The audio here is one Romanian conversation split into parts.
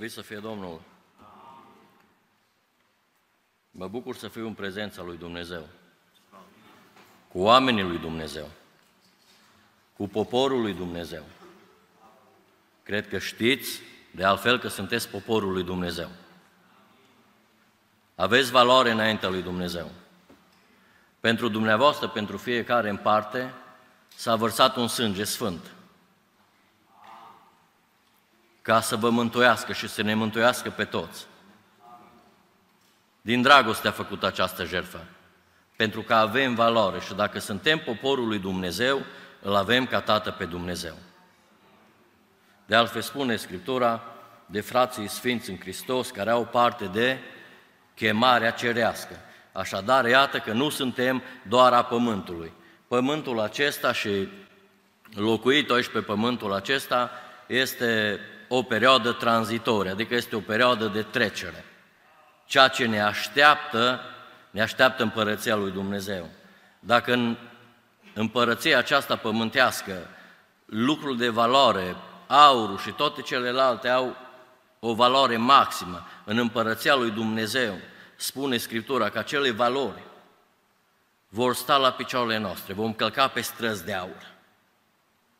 Slăvit să fie Domnul! Mă bucur să fiu în prezența lui Dumnezeu, cu oamenii lui Dumnezeu, cu poporul lui Dumnezeu. Cred că știți, de altfel, că sunteți poporul lui Dumnezeu. Aveți valoare înaintea lui Dumnezeu. Pentru dumneavoastră, pentru fiecare în parte, s-a vărsat un sânge sfânt ca să vă mântuiască și să ne mântuiască pe toți. Din dragoste a făcut această jertfă, pentru că avem valoare și dacă suntem poporul lui Dumnezeu, îl avem ca Tată pe Dumnezeu. De altfel spune Scriptura de frații sfinți în Hristos care au parte de chemarea cerească. Așadar, iată că nu suntem doar a pământului. Pământul acesta și locuit aici pe pământul acesta este o perioadă tranzitorie, adică este o perioadă de trecere. Ceea ce ne așteaptă, ne așteaptă împărăția lui Dumnezeu. Dacă în împărăția aceasta pământească lucrul de valoare, aurul și toate celelalte au o valoare maximă în împărăția lui Dumnezeu, spune Scriptura că acele valori vor sta la picioarele noastre, vom călca pe străzi de aur.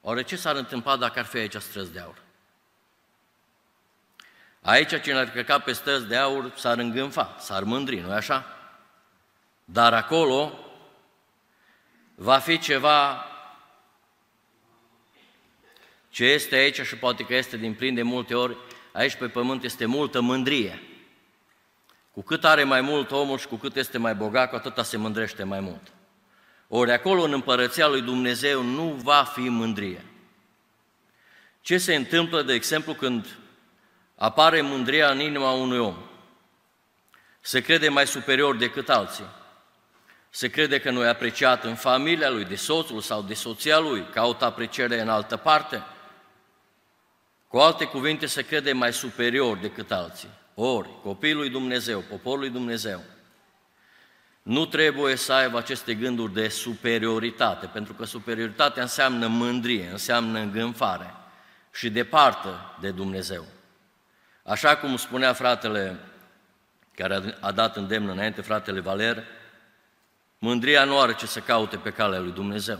Oare ce s-ar întâmpla dacă ar fi aici străzi de aur? Aici cine ar căca pe străzi de aur s-ar îngânfa, s-ar mândri, nu-i așa? Dar acolo va fi ceva ce este aici și poate că este din plin de multe ori, aici pe pământ este multă mândrie. Cu cât are mai mult omul și cu cât este mai bogat, cu atâta se mândrește mai mult. Ori acolo, în împărăția lui Dumnezeu, nu va fi mândrie. Ce se întâmplă, de exemplu, când apare mândria în inima unui om? Se crede mai superior decât alții. Se crede că nu e apreciat în familia lui, de soțul sau de soția lui, caută apreciere în altă parte. Cu alte cuvinte, se crede mai superior decât alții. Ori, copilul lui Dumnezeu, poporul lui Dumnezeu, nu trebuie să aibă aceste gânduri de superioritate, pentru că superioritatea înseamnă mândrie, înseamnă îngânfare și departe de Dumnezeu. Așa cum spunea fratele care a dat îndemn înainte, fratele Valer, mândria nu are ce să caute pe calea lui Dumnezeu.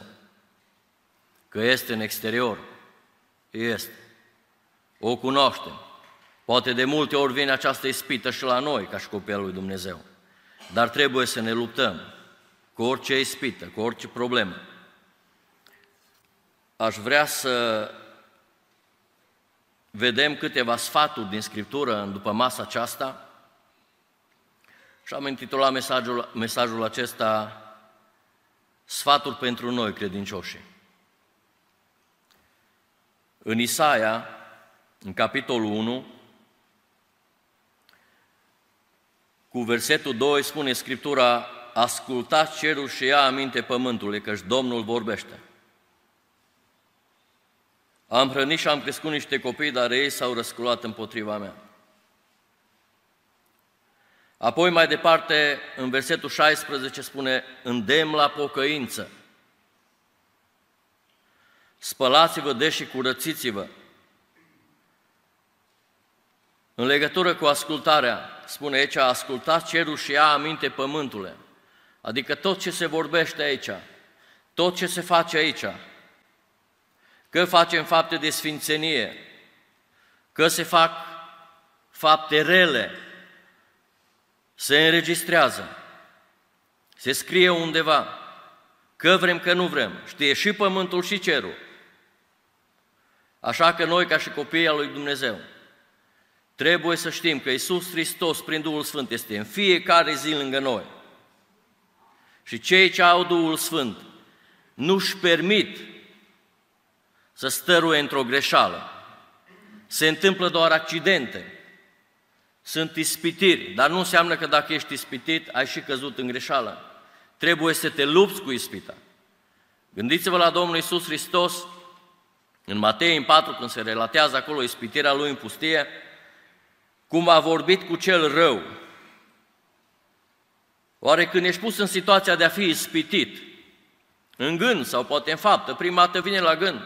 Că este în exterior, este. O cunoaștem. Poate de multe ori vine această ispită și la noi, ca și copii lui Dumnezeu. Dar trebuie să ne luptăm cu orice ispită, cu orice problemă. Aș vrea să vedem câteva sfaturi din Scriptură după masa aceasta și am intitulat mesajul, mesajul acesta Sfaturi pentru noi, credincioși. În Isaia, în capitolul 1, cu versetul 2 spune Scriptura, ascultați cerul și ia aminte pământului, căci Domnul vorbește. Am hrănit și am crescut niște copii, dar ei s-au răsculat împotriva mea. Apoi mai departe, în versetul 16 spune, îndemn la pocăință. Spălați-vă deși curățiți-vă. În legătură cu ascultarea, spune aici, ascultați cerul și ia aminte pământule. Adică tot ce se vorbește aici, tot ce se face aici, că facem fapte de sfințenie, că se fac fapte rele, se înregistrează, se scrie undeva, că vrem, că nu vrem, știe și pământul și cerul. Așa că noi, ca și copiii al lui Dumnezeu, trebuie să știm că Isus Hristos, prin Duhul Sfânt, este în fiecare zi lângă noi. Și cei ce au Duhul Sfânt nu-și permit să stăruie într-o greșeală. Se întâmplă doar accidente, sunt ispitiri, dar nu înseamnă că dacă ești ispitit, ai și căzut în greșeală. Trebuie să te lupți cu ispita. Gândiți-vă la Domnul Isus Hristos, în Matei, în 4, când se relatează acolo ispitirea lui în pustie, cum a vorbit cu cel rău. Oare când ești pus în situația de a fi ispitit, în gând sau poate în faptă, prima dată vine la gând,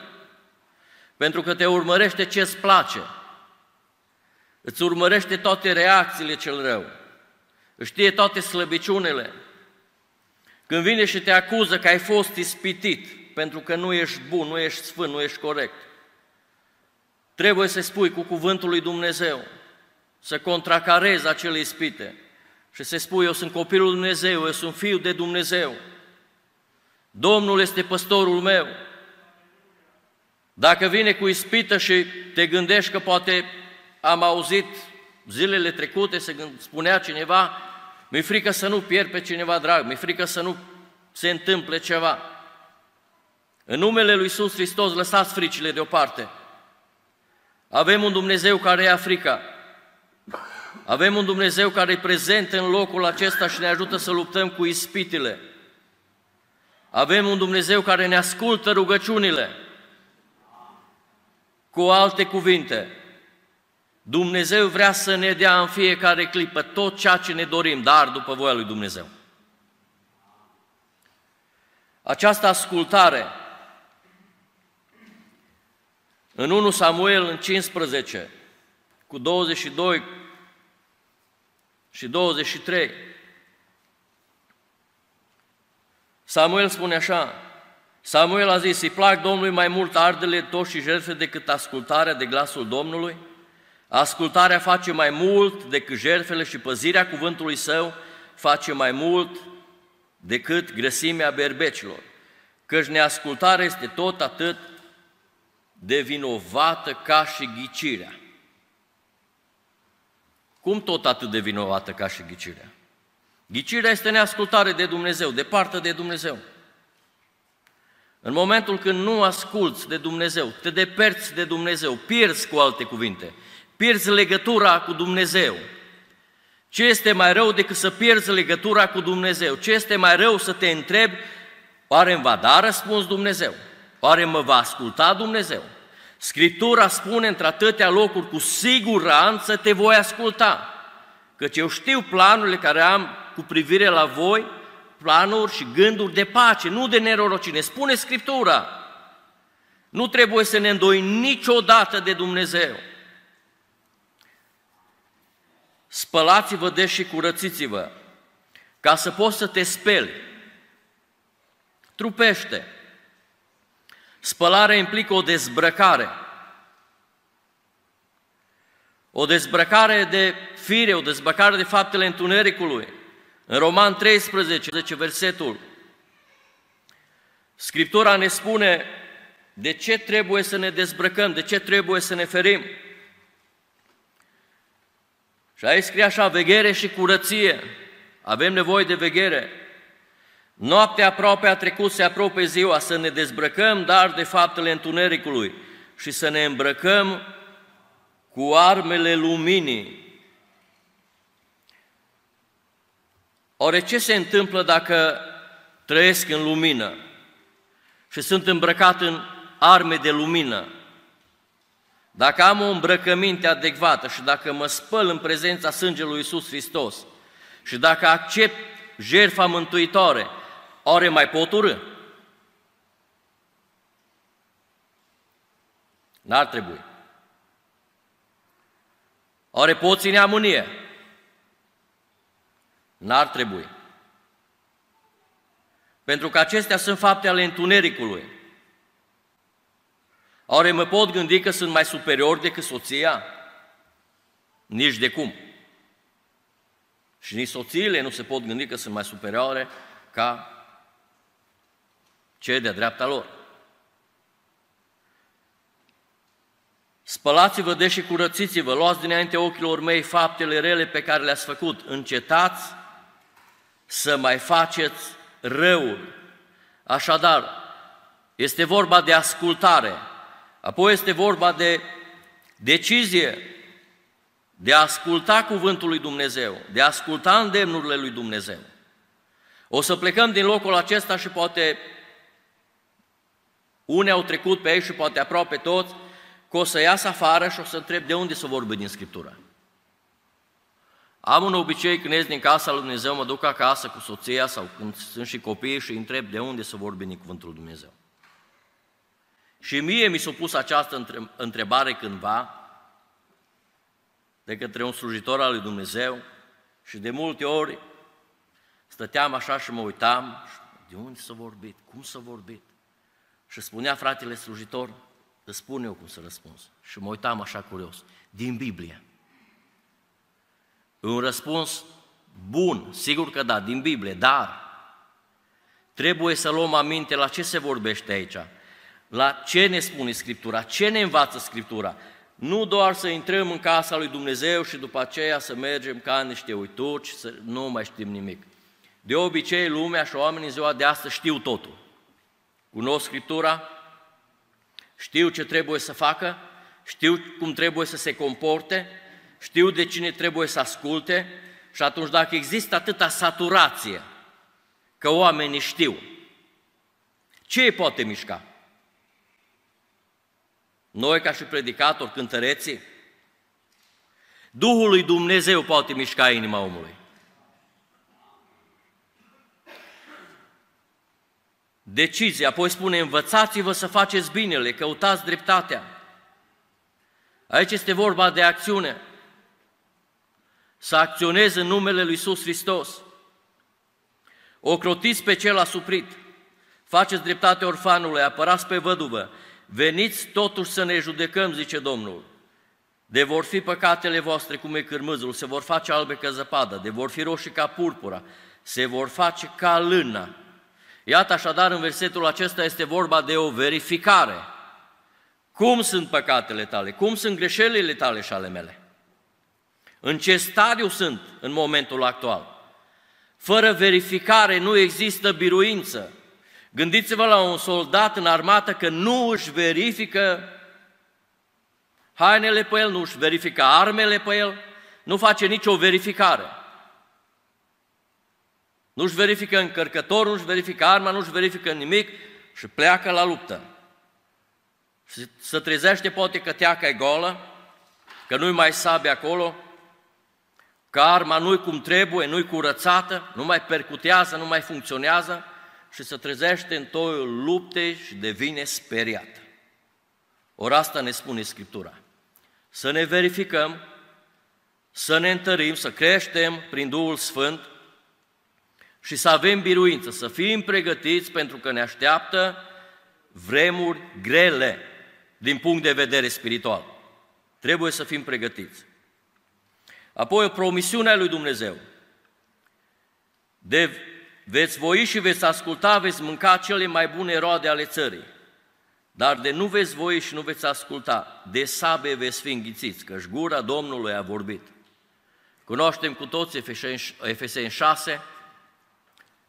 pentru că te urmărește ce îți place, îți urmărește toate reacțiile cel rău, știe toate slăbiciunile. Când vine și te acuză că ai fost ispitit pentru că nu ești bun, nu ești sfânt, nu ești corect, trebuie să spui cu cuvântul lui Dumnezeu, să contracarezi acele ispite și să spui, eu sunt copilul lui Dumnezeu, eu sunt fiul de Dumnezeu, Domnul este păstorul meu. Dacă vine cu ispită și te gândești că poate am auzit zilele trecute, se spunea cineva, mi-e frică să nu pierd pe cineva drag, mi-e frică să nu se întâmple ceva. În numele Lui Iisus Hristos, lăsați fricile deoparte. Avem un Dumnezeu care ia frica. Avem un Dumnezeu care e prezent în locul acesta și ne ajută să luptăm cu ispitile. Avem un Dumnezeu care ne ascultă rugăciunile. Cu alte cuvinte, Dumnezeu vrea să ne dea în fiecare clipă tot ceea ce ne dorim, dar după voia lui Dumnezeu. Această ascultare în 1 Samuel în 15 cu 22 și 23 Samuel spune așa, Samuel a zis, îi plac Domnului mai mult ardele toți și jertfe decât ascultarea de glasul Domnului? Ascultarea face mai mult decât jertfele și păzirea cuvântului său face mai mult decât grăsimea berbecilor. Căci neascultarea este tot atât de vinovată ca și ghicirea. Cum tot atât de vinovată ca și ghicirea? Ghicirea este neascultare de Dumnezeu, departe de Dumnezeu. În momentul când nu asculți de Dumnezeu, te deperți de Dumnezeu, pierzi cu alte cuvinte, pierzi legătura cu Dumnezeu. Ce este mai rău decât să pierzi legătura cu Dumnezeu? Ce este mai rău să te întrebi, oare îmi va da răspuns Dumnezeu? Oare mă va asculta Dumnezeu? Scriptura spune într-atâtea locuri, cu siguranță te voi asculta, căci eu știu planurile care am cu privire la voi, planuri și gânduri de pace, nu de nerorocine. Spune Scriptura. Nu trebuie să ne îndoi niciodată de Dumnezeu. Spălați-vă deși și curățiți-vă, ca să poți să te speli. Trupește. Spălarea implică o dezbrăcare. O dezbrăcare de fire, o dezbrăcare de faptele întunericului. În Roman 13, 10 versetul, Scriptura ne spune de ce trebuie să ne dezbrăcăm, de ce trebuie să ne ferim. Și aici scrie așa, veghere și curăție. Avem nevoie de veghere. Noaptea aproape a trecut, se apropie ziua, să ne dezbrăcăm, dar de faptele întunericului și să ne îmbrăcăm cu armele luminii. Ore ce se întâmplă dacă trăiesc în lumină și sunt îmbrăcat în arme de lumină? Dacă am o îmbrăcăminte adecvată și dacă mă spăl în prezența sângelui Iisus Hristos și dacă accept jertfa mântuitoare, ore mai pot urâ? N-ar trebui. Ore pot ține amânie? N-ar trebui. Pentru că acestea sunt fapte ale întunericului. Oare mă pot gândi că sunt mai superior decât soția? Nici de cum. Și nici soțiile nu se pot gândi că sunt mai superioare ca cei de-a dreapta lor. Spălați-vă de și curățiți-vă, luați dinainte ochilor mei faptele rele pe care le-ați făcut, încetați să mai faceți răul. Așadar, este vorba de ascultare, apoi este vorba de decizie, de a asculta cuvântul lui Dumnezeu, de a asculta îndemnurile lui Dumnezeu. O să plecăm din locul acesta și poate unii au trecut pe aici și poate aproape toți, că o să iasă afară și o să întreb de unde să vorbi din Scriptură. Am un obicei când ies din casa lui Dumnezeu, mă duc acasă cu soția sau când sunt și copii și îi întreb de unde să vorbi din Cuvântul lui Dumnezeu. Și mie mi s-a pus această întrebare cândva, de către un slujitor al lui Dumnezeu și de multe ori stăteam așa și mă uitam, de unde s-a vorbit, cum s-a vorbit. Și spunea fratele slujitor, îți spun eu cum să răspuns. Și mă uitam așa curios, din Biblie. Un răspuns bun, sigur că da, din Biblie, dar trebuie să luăm aminte la ce se vorbește aici, la ce ne spune Scriptura, ce ne învață Scriptura. Nu doar să intrăm în casa lui Dumnezeu și după aceea să mergem ca niște uituci, să nu mai știm nimic. De obicei, lumea și oamenii în ziua de astăzi știu totul. Cunosc Scriptura, știu ce trebuie să facă, știu cum trebuie să se comporte, știu de cine trebuie să asculte și atunci dacă există atâta saturație că oamenii știu, ce îi poate mișca? Noi ca și predicatori, cântăreții, Duhul lui Dumnezeu poate mișca inima omului. Decizie, apoi spune, învățați-vă să faceți binele, căutați dreptatea. Aici este vorba de acțiune. Să acționezi în numele Lui Iisus Hristos. Ocrotiți pe cel asuprit, faceți dreptate orfanului, apărați pe văduvă, veniți totuși să ne judecăm, zice Domnul. De vor fi păcatele voastre cum e cârmâzul, se vor face albe ca zăpadă, de vor fi roșii ca purpura, se vor face ca lână. Iată așadar, în versetul acesta este vorba de o verificare. Cum sunt păcatele tale? Cum sunt greșelile tale și ale mele? În ce stadiu sunt în momentul actual? Fără verificare nu există biruință. Gândiți-vă la un soldat în armată că nu își verifică hainele pe el, nu își verifică armele pe el, nu face nicio verificare. Nu-și verifică încărcătorul, nu-și verifică arma, nu-și verifică nimic și pleacă la luptă. Și se trezește poate că teaca e golă, că nu-i mai sabe acolo, că arma nu-i cum trebuie, nu-i curățată, nu mai percutează, nu mai funcționează și se trezește în toiul luptei și devine speriat. Ori asta ne spune Scriptura. Să ne verificăm, să ne întărim, să creștem prin Duhul Sfânt și să avem biruință, să fim pregătiți pentru că ne așteaptă vremuri grele din punct de vedere spiritual. Trebuie să fim pregătiți. Apoi o promisiune a lui Dumnezeu. De veți voi și veți asculta, veți mânca cele mai bune roade ale țării. Dar de nu veți voi și nu veți asculta, de sabe veți fi înghițiți, căci gura Domnului a vorbit. Cunoaștem cu toți Efeseni 6,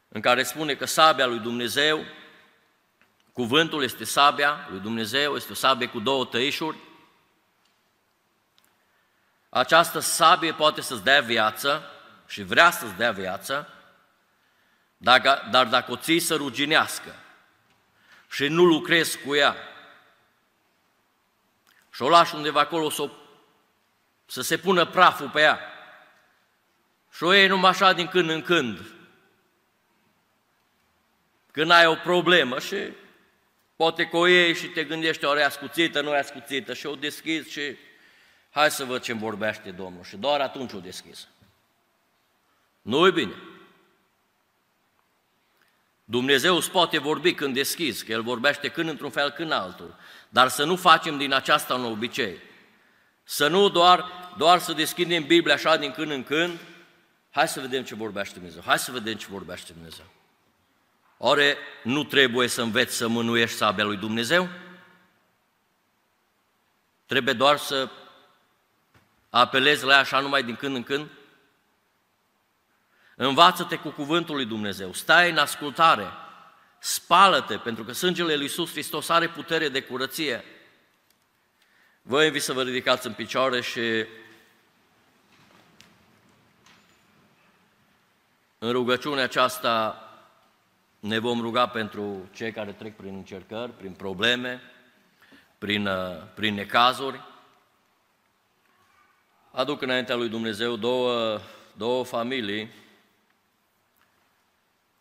în care spune că sabia lui Dumnezeu, cuvântul este sabia lui Dumnezeu, este o sabie cu două tăișuri, această sabie poate să-ți dea viață și vrea să-ți dea viață, dacă, dar dacă o ții să ruginească și nu lucrezi cu ea și o lași undeva acolo să, să se pună praful pe ea și o iei numai așa din când în când, când ai o problemă și poate că o iei și te gândești, oare ascuțită, nu e ascuțită și o deschizi și hai să văd ce vorbește Domnul. Și doar atunci o deschis. nu e bine. Dumnezeu îți poate vorbi când deschizi, că El vorbește când într-un fel, când altul. Dar să nu facem din aceasta un obicei. Să nu doar, doar să deschidem Biblia așa din când în când, hai să vedem ce vorbește Dumnezeu, hai să vedem ce vorbește Dumnezeu. Oare nu trebuie să înveți să mânuiești sabia lui Dumnezeu? Trebuie doar să apelezi la ea așa numai din când în când? Învață-te cu cuvântul lui Dumnezeu, stai în ascultare, spală-te, pentru că sângele lui Iisus Hristos are putere de curăție. Vă invit să vă ridicați în picioare și în rugăciunea aceasta ne vom ruga pentru cei care trec prin încercări, prin probleme, prin, uh, prin necazuri. Aduc înaintea lui Dumnezeu două, două familii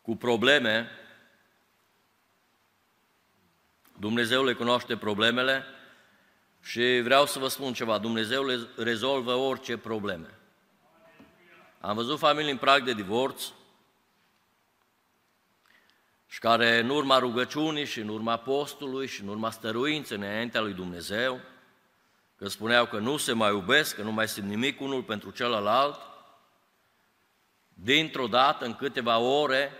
cu probleme. Dumnezeu le cunoaște problemele Și vreau să vă spun ceva, Dumnezeu le rezolvă orice probleme. Am văzut familii în prag de divorț și care în urma rugăciunii și în urma postului și în urma stăruinței înaintea lui Dumnezeu, că spuneau că nu se mai iubesc, că nu mai simt nimic unul pentru celălalt, dintr-o dată, în câteva ore,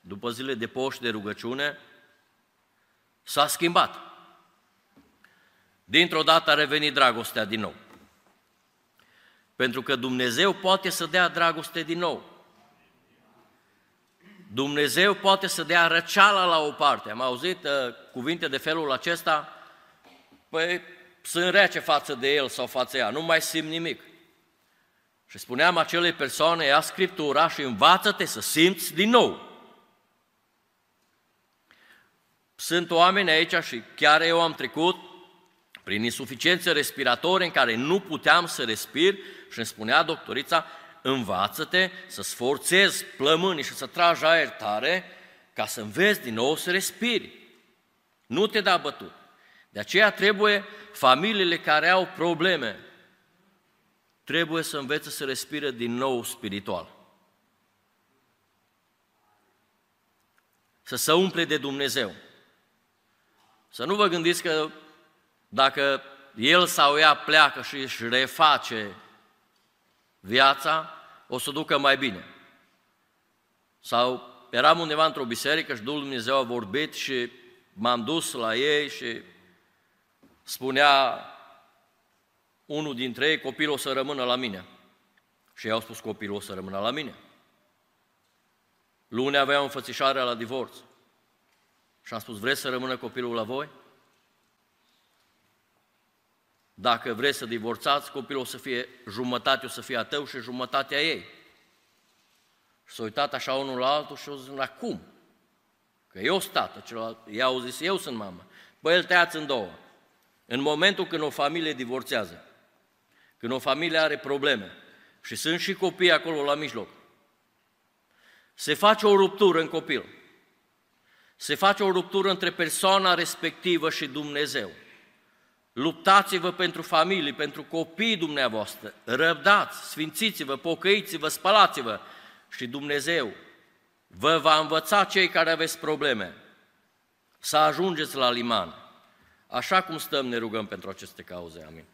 după zile de poști de rugăciune, s-a schimbat. Dintr-o dată a revenit dragostea din nou. Pentru că Dumnezeu poate să dea dragoste din nou. Dumnezeu poate să dea răceala la o parte. Am auzit uh, cuvinte de felul acesta, păi sunt rece față de el sau față ea, nu mai simt nimic. Și spuneam acelei persoane, ia Scriptura și învață-te să simți din nou. Sunt oameni aici și chiar eu am trecut prin insuficiențe respiratorii în care nu puteam să respir și îmi spunea doctorița, învață-te să sforțezi plămânii și să tragi aer tare ca să înveți din nou să respiri. Nu te da bătut. De aceea trebuie familiile care au probleme, trebuie să învețe să respire din nou spiritual. Să se umple de Dumnezeu. Să nu vă gândiți că dacă el sau ea pleacă și își reface viața, o să ducă mai bine. Sau eram undeva într-o biserică și Dumnezeu a vorbit și m-am dus la ei și spunea unul dintre ei, copilul o să rămână la mine. Și ei au spus, copilul o să rămână la mine. Luni avea o înfățișare la divorț. Și am spus, vreți să rămână copilul la voi? Dacă vreți să divorțați, copilul o să fie, jumătate o să fie a tău și jumătatea ei. Și s-a uitat așa unul la altul și au zis, la cum? Că eu sunt tată, celălalt, i au zis, eu sunt mamă. Păi el tăiați în două. În momentul când o familie divorțează, când o familie are probleme și sunt și copii acolo la mijloc, se face o ruptură în copil. Se face o ruptură între persoana respectivă și Dumnezeu. Luptați-vă pentru familii, pentru copiii dumneavoastră, răbdați, sfințiți-vă, pocăiți-vă, spălați-vă și Dumnezeu vă va învăța cei care aveți probleme să ajungeți la liman. Așa cum stăm, ne rugăm pentru aceste cauze. Amin.